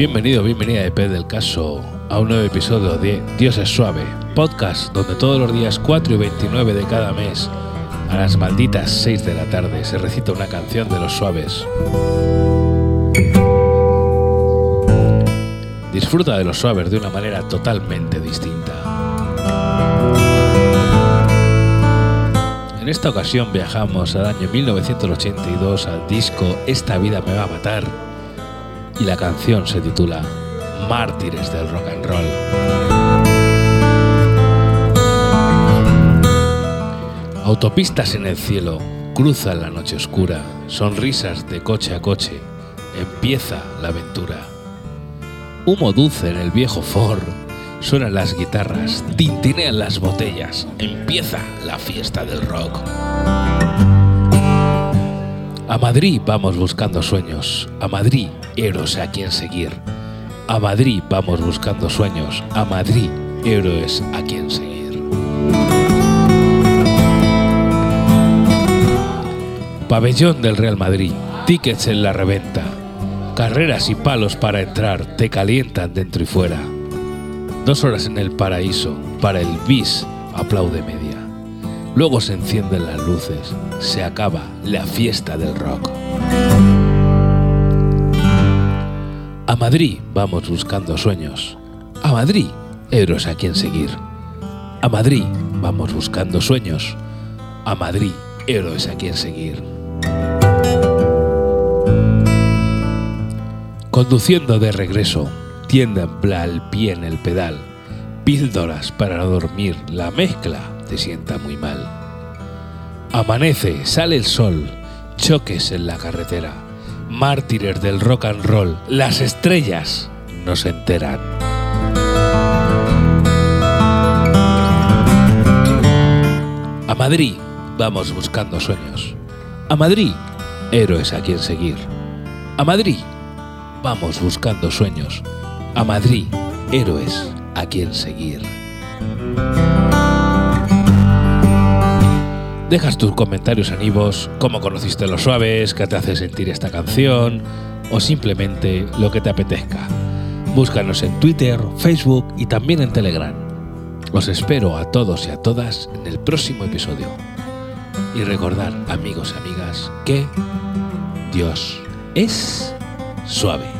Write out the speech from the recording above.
Bienvenido, bienvenida de del Caso a un nuevo episodio de Dios es Suave, podcast donde todos los días 4 y 29 de cada mes, a las malditas 6 de la tarde, se recita una canción de los suaves. Disfruta de los suaves de una manera totalmente distinta. En esta ocasión viajamos al año 1982 al disco Esta vida me va a matar y la canción se titula Mártires del Rock and Roll. Autopistas en el cielo, cruza la noche oscura, sonrisas de coche a coche, empieza la aventura. Humo dulce en el viejo Ford, suenan las guitarras, tintinean las botellas, empieza la fiesta del rock. A Madrid vamos buscando sueños, a Madrid héroes a quien seguir. A Madrid vamos buscando sueños, a Madrid héroes a quien seguir. Pabellón del Real Madrid, tickets en la reventa, carreras y palos para entrar te calientan dentro y fuera. Dos horas en el paraíso, para el bis, aplaude media. Luego se encienden las luces, se acaba la fiesta del rock. A Madrid vamos buscando sueños. A Madrid, héroes a quien seguir. A Madrid vamos buscando sueños. A Madrid, héroes a quien seguir. Conduciendo de regreso, tienda el pie en el pedal. Píldoras para dormir, la mezcla te sienta muy mal. Amanece, sale el sol, choques en la carretera. Mártires del rock and roll, las estrellas no se enteran. A Madrid vamos buscando sueños. A Madrid, héroes a quien seguir. A Madrid vamos buscando sueños. A Madrid, héroes a quien seguir. Dejas tus comentarios en Ivos, cómo conociste los suaves, qué te hace sentir esta canción o simplemente lo que te apetezca. Búscanos en Twitter, Facebook y también en Telegram. Os espero a todos y a todas en el próximo episodio. Y recordar, amigos y amigas, que Dios es suave.